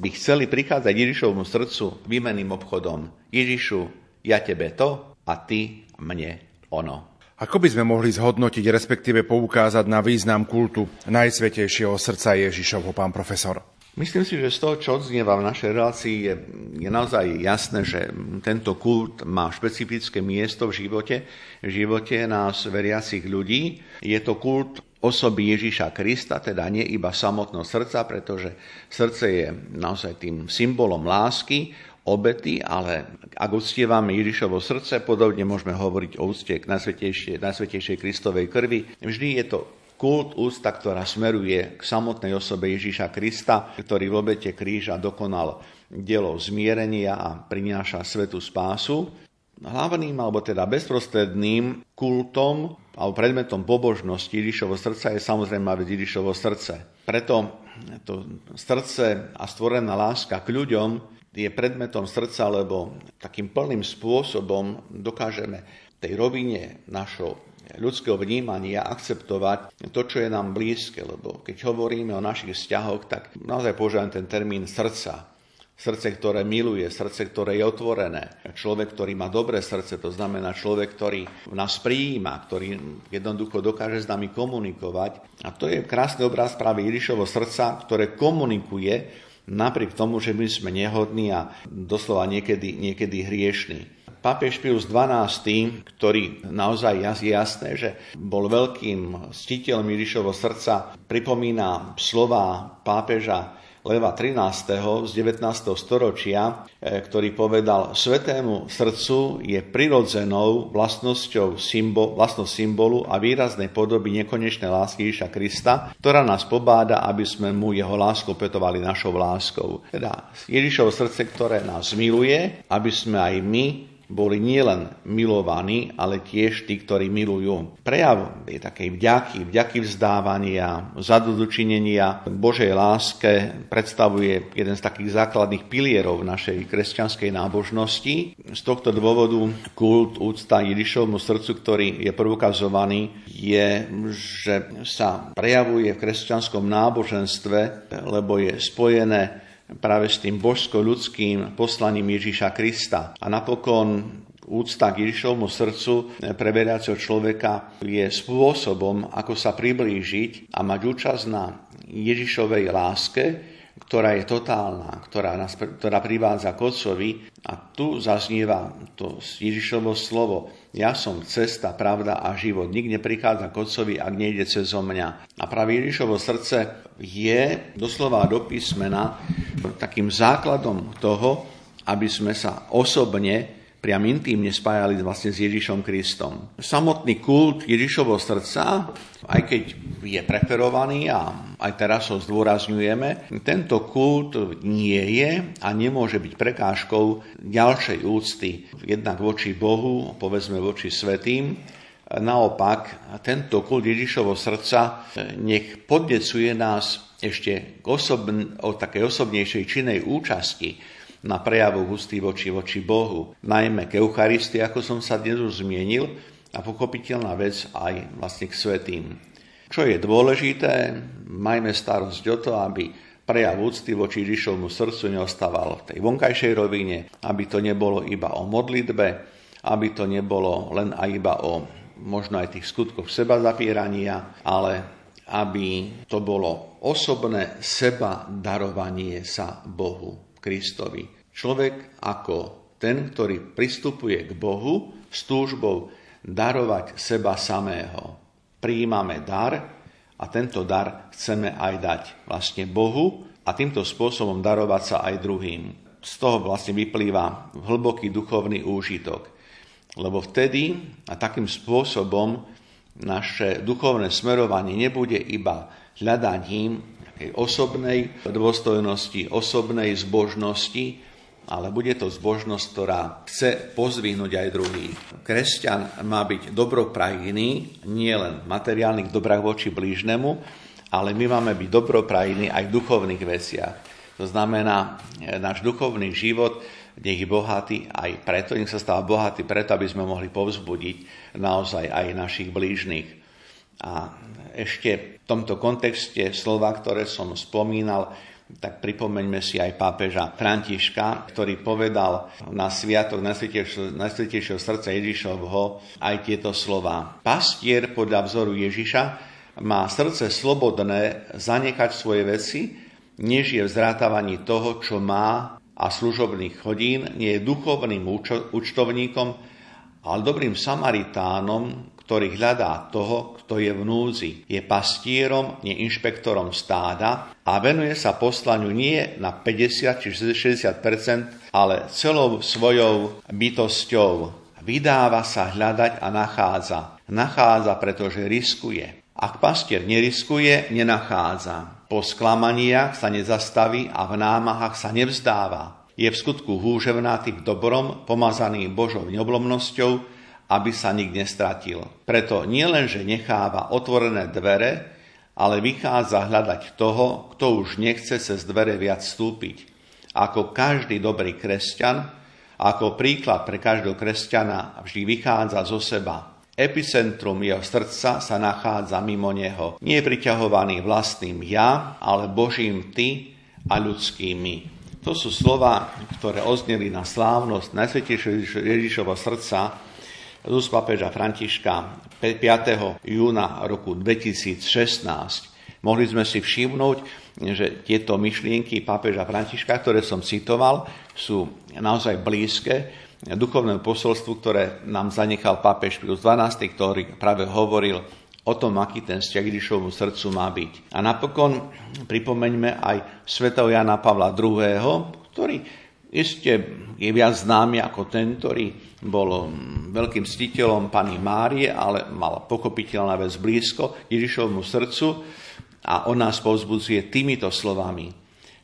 by chceli prichádzať Ježišovmu srdcu výmenným obchodom. Ježišu, ja tebe to a ty mne ono. Ako by sme mohli zhodnotiť, respektíve poukázať na význam kultu Najsvetejšieho srdca Ježišovho, pán profesor? Myslím si, že z toho, čo odznieva v našej relácii, je, je naozaj jasné, že tento kult má špecifické miesto v živote, v živote nás veriacich ľudí. Je to kult osoby Ježíša Krista, teda nie iba samotného srdca, pretože srdce je naozaj tým symbolom lásky, obety, ale ak uctievame Ježišovo srdce, podobne môžeme hovoriť o úcte k najsvetejšej, najsvetejšej Kristovej krvi. Vždy je to kult ústa, ktorá smeruje k samotnej osobe Ježíša Krista, ktorý v obete kríža dokonal dielo zmierenia a prináša svetú spásu. Hlavným, alebo teda bezprostredným kultom alebo predmetom pobožnosti Ježišovo srdca je samozrejme Ježišovo srdce. Preto to srdce a stvorená láska k ľuďom je predmetom srdca, lebo takým plným spôsobom dokážeme tej rovine našho ľudského vnímania akceptovať to, čo je nám blízke, lebo keď hovoríme o našich vzťahoch, tak naozaj používam ten termín srdca. Srdce, ktoré miluje, srdce, ktoré je otvorené. Človek, ktorý má dobré srdce, to znamená človek, ktorý nás prijíma, ktorý jednoducho dokáže s nami komunikovať. A to je krásny obraz práve Irišovo srdca, ktoré komunikuje napriek tomu, že my sme nehodní a doslova niekedy, niekedy hriešní. Pápež Pius XII, ktorý naozaj je jasné, že bol veľkým ctiteľom Ježišovho srdca, pripomína slova pápeža Leva 13. z 19. storočia, e, ktorý povedal, svetému srdcu je prirodzenou vlastnosťou symbol, vlastnosť symbolu a výraznej podoby nekonečnej lásky Ježiša Krista, ktorá nás pobáda, aby sme mu jeho lásku petovali našou láskou. Teda Ježišovo srdce, ktoré nás miluje, aby sme aj my boli nielen milovaní, ale tiež tí, ktorí milujú. Prejav je takej vďaky, vďaky vzdávania, zadodučinenia Božej láske predstavuje jeden z takých základných pilierov našej kresťanskej nábožnosti. Z tohto dôvodu kult úcta Ježišovmu srdcu, ktorý je preukazovaný, je, že sa prejavuje v kresťanskom náboženstve, lebo je spojené práve s tým božsko-ľudským poslaním Ježíša Krista. A napokon úcta k Ježišovmu srdcu pre veriaceho človeka je spôsobom, ako sa priblížiť a mať účasť na Ježišovej láske, ktorá je totálna, ktorá, nás, ktorá privádza k Otcovi. A tu zaznieva to Ježišovo slovo. Ja som cesta, pravda a život. Nik neprichádza k Otcovi, ak nejde cez mňa. A práve Ježišovo srdce je doslova do písmena takým základom toho, aby sme sa osobne priam intímne spájali vlastne s Ježišom Kristom. Samotný kult Ježišovho srdca, aj keď je preferovaný a aj teraz ho zdôrazňujeme, tento kult nie je a nemôže byť prekážkou ďalšej úcty jednak voči Bohu, povedzme voči svetým, Naopak, tento kult Ježišovho srdca nech podnecuje nás ešte k osobn- o takej osobnejšej činej účasti na prejavu ústy voči voči Bohu, najmä k Eucharistii, ako som sa dnes už zmienil, a pochopiteľná vec aj vlastne k svetým. Čo je dôležité, majme starosť o to, aby prejav úcty voči Ježišovmu srdcu neostával v tej vonkajšej rovine, aby to nebolo iba o modlitbe, aby to nebolo len aj iba o možno aj tých skutkoch seba zapierania, ale aby to bolo osobné seba darovanie sa Bohu. Kristovi. Človek ako ten, ktorý pristupuje k Bohu s túžbou darovať seba samého. Prijímame dar a tento dar chceme aj dať vlastne Bohu a týmto spôsobom darovať sa aj druhým. Z toho vlastne vyplýva hlboký duchovný úžitok. Lebo vtedy a takým spôsobom naše duchovné smerovanie nebude iba hľadaním osobnej dôstojnosti, osobnej zbožnosti, ale bude to zbožnosť, ktorá chce pozvihnúť aj druhých. Kresťan má byť dobroprajný, nielen materiálnych dobrách voči blížnemu, ale my máme byť dobroprajní aj v duchovných veciach. To znamená, náš duchovný život nech je bohatý aj preto, nech sa stáva bohatý preto, aby sme mohli povzbudiť naozaj aj našich blížnych. A ešte v tomto kontexte slova, ktoré som spomínal, tak pripomeňme si aj pápeža Františka, ktorý povedal na sviatok Najsvetejšieho srdca Ježišovho aj tieto slova. Pastier podľa vzoru Ježiša má srdce slobodné zanechať svoje veci, než je v zrátávaní toho, čo má a služobných chodín, nie je duchovným účtovníkom, ale dobrým Samaritánom, ktorý hľadá toho, kto je v núzi. Je pastierom, nie inšpektorom stáda a venuje sa poslaniu nie na 50 či 60% ale celou svojou bytosťou. Vydáva sa hľadať a nachádza. Nachádza, pretože riskuje. Ak pastier neriskuje, nenachádza. Po sklamaniach sa nezastaví a v námahách sa nevzdáva. Je v skutku húževnatý v dobrom, pomazaný Božou neoblomnosťou, aby sa nik nestratil. Preto nielen, že necháva otvorené dvere, ale vychádza hľadať toho, kto už nechce cez dvere viac vstúpiť. Ako každý dobrý kresťan, ako príklad pre každého kresťana vždy vychádza zo seba. Epicentrum jeho srdca sa nachádza mimo neho. Nie je priťahovaný vlastným ja, ale Božím ty a ľudskými. To sú slova, ktoré ozneli na slávnosť Najsvetejšieho Ježišova srdca z úst papeža Františka 5. júna roku 2016. Mohli sme si všimnúť, že tieto myšlienky pápeža Františka, ktoré som citoval, sú naozaj blízke duchovnému posolstvu, ktoré nám zanechal pápež Pius XII, ktorý práve hovoril o tom, aký ten vzťah Ježišovmu srdcu má byť. A napokon pripomeňme aj svetov Jana Pavla II., ktorý iste je viac známy ako ten, ktorý bol veľkým ctiteľom pani Márie, ale mal pochopiteľná vec blízko Ježišovmu srdcu a on nás povzbudzuje týmito slovami.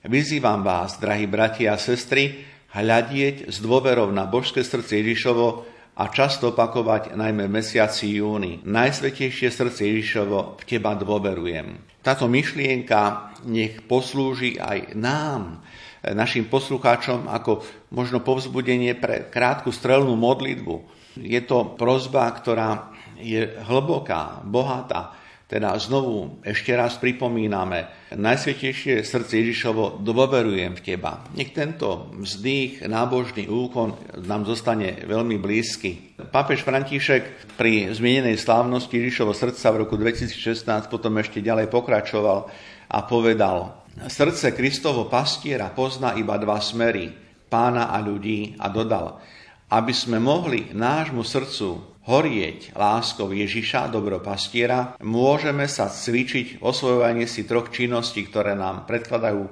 Vyzývam vás, drahí bratia a sestry, hľadieť s dôverou na božské srdce Ježišovo a často opakovať najmä v mesiaci júni. Najsvetejšie srdce Ježišovo v teba dôverujem. Táto myšlienka nech poslúži aj nám, našim poslucháčom, ako možno povzbudenie pre krátku strelnú modlitbu. Je to prozba, ktorá je hlboká, bohatá, teda znovu ešte raz pripomíname, Najsvetejšie srdce Ježišovo dôverujem v Teba. Nech tento vzdých, nábožný úkon nám zostane veľmi blízky. Pápež František pri zmienenej slávnosti Ježišovo srdca v roku 2016 potom ešte ďalej pokračoval a povedal, srdce Kristovo pastiera pozná iba dva smery, pána a ľudí a dodal, aby sme mohli nášmu srdcu horieť láskou Ježiša, dobropastiera, môžeme sa cvičiť osvojovanie si troch činností, ktoré nám predkladajú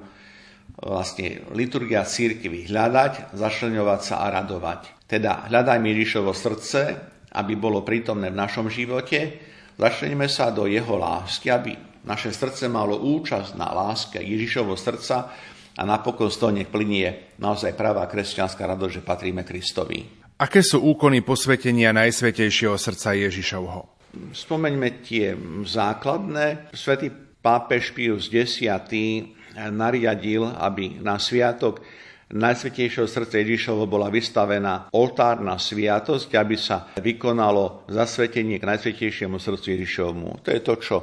vlastne liturgia církvy. Hľadať, zašľňovať sa a radovať. Teda hľadajme Ježišovo srdce, aby bolo prítomné v našom živote, začneme sa do jeho lásky, aby naše srdce malo účasť na láske Ježišovo srdca a napokon z toho nech plinie naozaj pravá kresťanská radosť, že patríme Kristovi. Aké sú úkony posvetenia Najsvetejšieho srdca Ježišovho? Spomeňme tie základné. Svetý pápež Pius X nariadil, aby na sviatok Najsvetejšieho srdca Ježišovo bola vystavená oltárna sviatosť, aby sa vykonalo zasvetenie k Najsvetejšiemu srdcu Ježišovmu. To je to, čo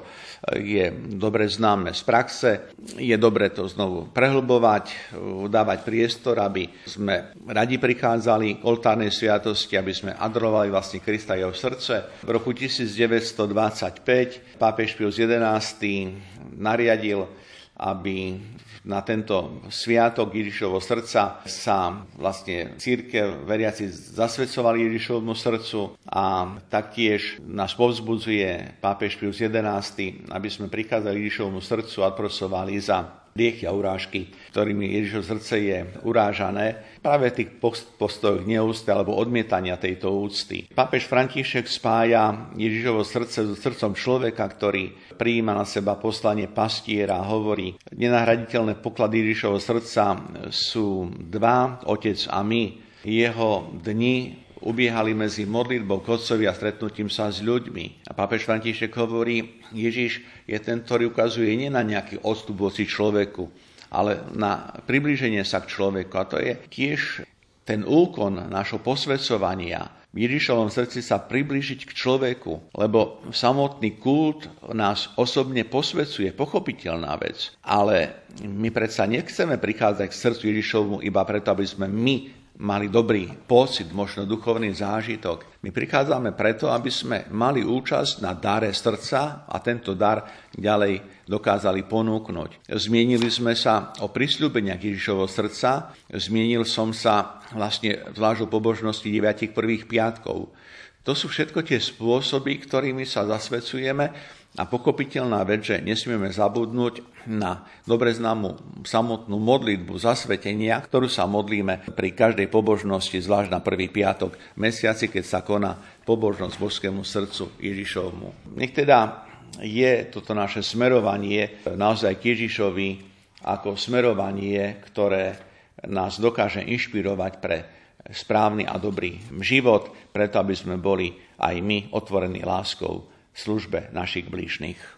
je dobre známe z praxe. Je dobre to znovu prehlbovať, dávať priestor, aby sme radi prichádzali k oltárnej sviatosti, aby sme adorovali vlastne Krista jeho srdce. V roku 1925 pápež Pius XI nariadil, aby na tento sviatok Ježišovho srdca sa vlastne církev veriaci zasvedcovali Ježišovmu srdcu a taktiež nás povzbudzuje pápež Pius XI, aby sme prikázali Ježišovmu srdcu a prosovali za liechy a urážky, ktorými Ježišov srdce je urážané, práve tých postojoch neúste alebo odmietania tejto úcty. Pápež František spája Ježišovo srdce so srdcom človeka, ktorý prijíma na seba poslanie pastiera a hovorí, nenahraditeľné poklady Ježišovho srdca sú dva, otec a my. Jeho dni ubiehali medzi modlitbou k Otcovi a stretnutím sa s ľuďmi. A pápež František hovorí, Ježiš je ten, ktorý ukazuje nie na nejaký odstup voci človeku, ale na priblíženie sa k človeku. A to je tiež ten úkon našho posvedcovania, v Ježišovom srdci sa priblížiť k človeku, lebo samotný kult nás osobne posvedcuje, pochopiteľná vec. Ale my predsa nechceme prichádzať k srdcu Ježišovmu iba preto, aby sme my mali dobrý pocit, možno duchovný zážitok. My prichádzame preto, aby sme mali účasť na dare srdca a tento dar ďalej dokázali ponúknuť. Zmienili sme sa o prisľúbeniach Ježišovho srdca, zmienil som sa vlastne zvlášť o pobožnosti 9 prvých piatkov. To sú všetko tie spôsoby, ktorými sa zasvedcujeme a pokopiteľná vec, že nesmieme zabudnúť na dobre známu samotnú modlitbu zasvetenia, ktorú sa modlíme pri každej pobožnosti, zvlášť na prvý piatok mesiaci, keď sa koná pobožnosť božskému srdcu Ježišovmu. Nech teda je toto naše smerovanie naozaj k Ježišovi ako smerovanie, ktoré nás dokáže inšpirovať pre správny a dobrý život, preto aby sme boli aj my otvorení láskou službe našich blížnych.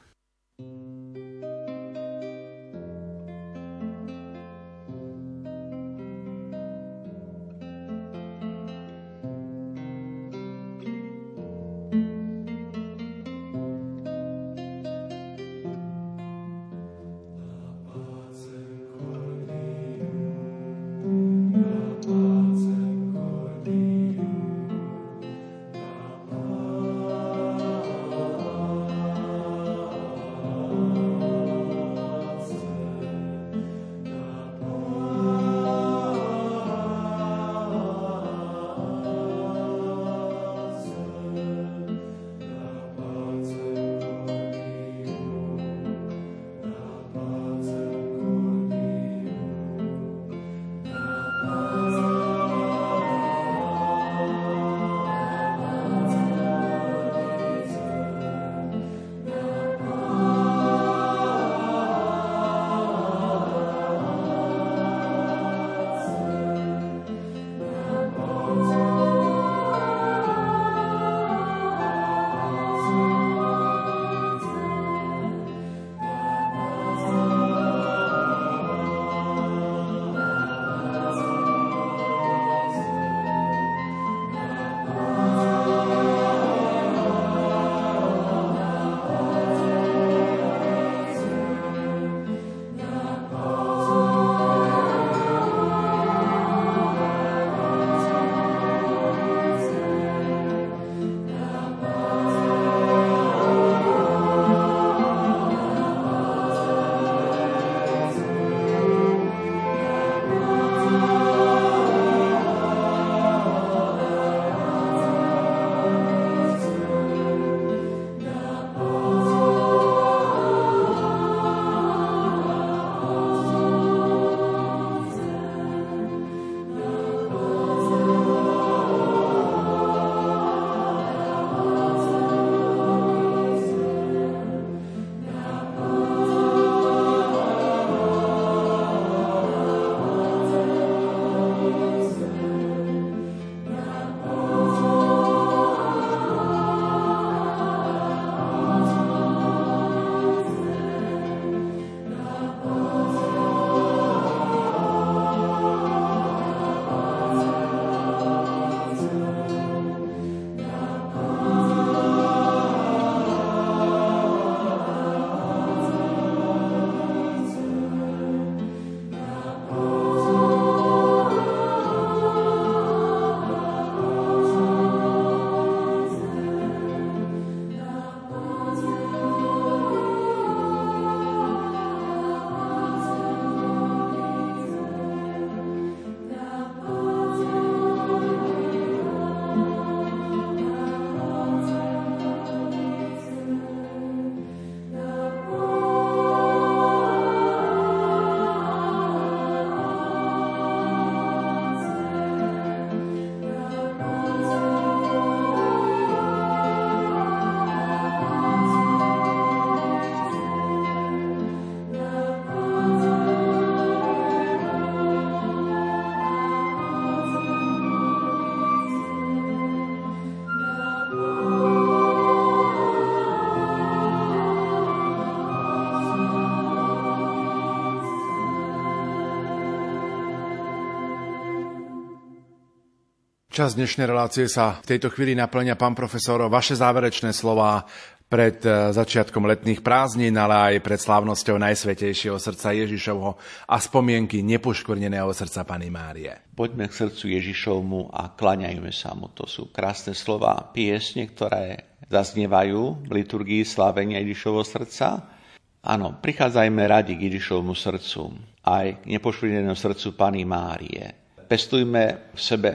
Čas dnešnej relácie sa v tejto chvíli naplňa, pán profesor, vaše záverečné slova pred e, začiatkom letných prázdnin, ale aj pred slávnosťou Najsvetejšieho srdca Ježišovho a spomienky nepoškvrneného srdca Pany Márie. Poďme k srdcu Ježišovmu a klaňajme sa mu. To sú krásne slova piesne, ktoré zaznievajú v liturgii slávenia Ježišovho srdca. Áno, prichádzajme radi k Ježišovmu srdcu, aj k nepoškvrnenému srdcu Pany Márie. Pestujme v sebe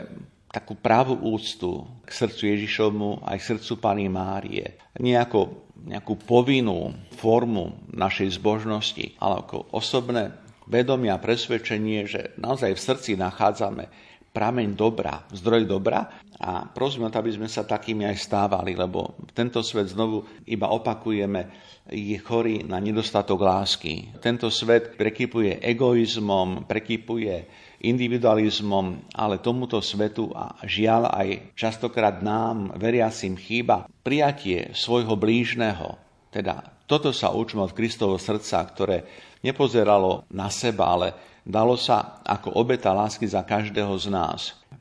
takú právu úctu k srdcu Ježišovmu aj k srdcu Pany Márie. Nie ako nejakú povinnú formu našej zbožnosti, ale ako osobné vedomie a presvedčenie, že naozaj v srdci nachádzame prameň dobra, zdroj dobra a prosím, aby sme sa takými aj stávali, lebo tento svet znovu iba opakujeme, je chorý na nedostatok lásky. Tento svet prekypuje egoizmom, prekypuje individualizmom, ale tomuto svetu a žiaľ aj častokrát nám, veriacim, chýba prijatie svojho blížneho. Teda toto sa učíme od Kristovho srdca, ktoré nepozeralo na seba, ale dalo sa ako obeta lásky za každého z nás.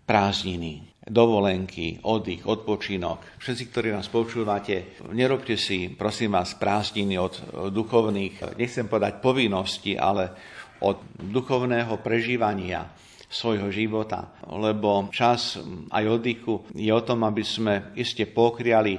Prázdniny, dovolenky, oddych, odpočinok. Všetci, ktorí nás počúvate, nerobte si, prosím vás, prázdniny od duchovných, nechcem povedať povinnosti, ale od duchovného prežívania svojho života. Lebo čas aj oddychu je o tom, aby sme iste pokriali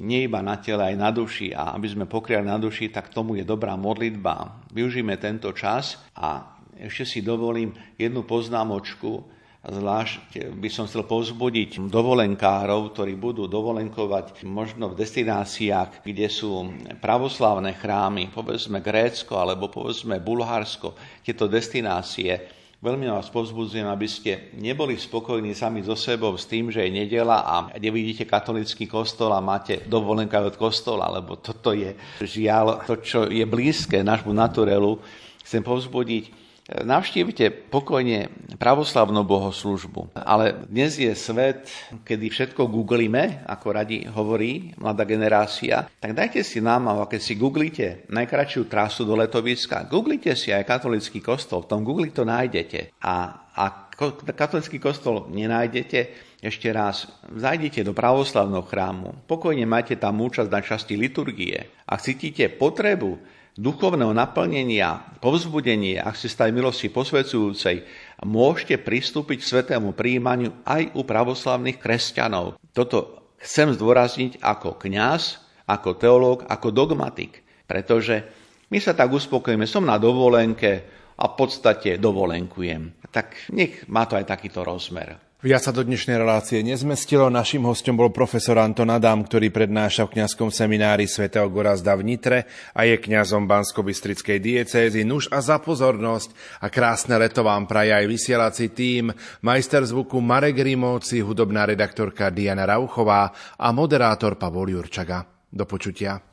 nie iba na tele, aj na duši. A aby sme pokriali na duši, tak tomu je dobrá modlitba. Využíme tento čas a ešte si dovolím jednu poznámočku. Zvlášť by som chcel povzbudiť dovolenkárov, ktorí budú dovolenkovať možno v destináciách, kde sú pravoslávne chrámy, povedzme Grécko alebo povedzme Bulharsko, tieto destinácie. Veľmi vás povzbudzujem, aby ste neboli spokojní sami so sebou s tým, že je nedela a nevidíte katolický kostol a máte dovolenka od kostola, lebo toto je žiaľ to, čo je blízke nášmu naturelu. Chcem povzbudiť, Navštívite pokojne pravoslavnú bohoslužbu. Ale dnes je svet, kedy všetko googlíme, ako radi hovorí mladá generácia, tak dajte si nám, keď si googlite najkračšiu trasu do letoviska, googlite si aj katolický kostol, v tom Google to nájdete. A ak katolický kostol nenájdete, ešte raz, zajdite do pravoslavného chrámu, pokojne majte tam účasť na časti liturgie. Ak cítite potrebu duchovného naplnenia, povzbudenie, ak ste stali milosti posvedzujúcej, môžete pristúpiť k svetému príjmaniu aj u pravoslavných kresťanov. Toto chcem zdôrazniť ako kňaz, ako teológ, ako dogmatik, pretože my sa tak uspokojíme, som na dovolenke a v podstate dovolenkujem. Tak nech má to aj takýto rozmer. Viac sa do dnešnej relácie nezmestilo. Našim hostom bol profesor Anton Adam, ktorý prednáša v kňazskom seminári svätého Gorazda v Nitre a je kňazom Bansko-Bystrickej diecézy. Nuž a za pozornosť a krásne leto vám praje aj vysielací tým, majster zvuku Marek Rimovci, hudobná redaktorka Diana Rauchová a moderátor Pavol Jurčaga. Do počutia.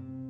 thank you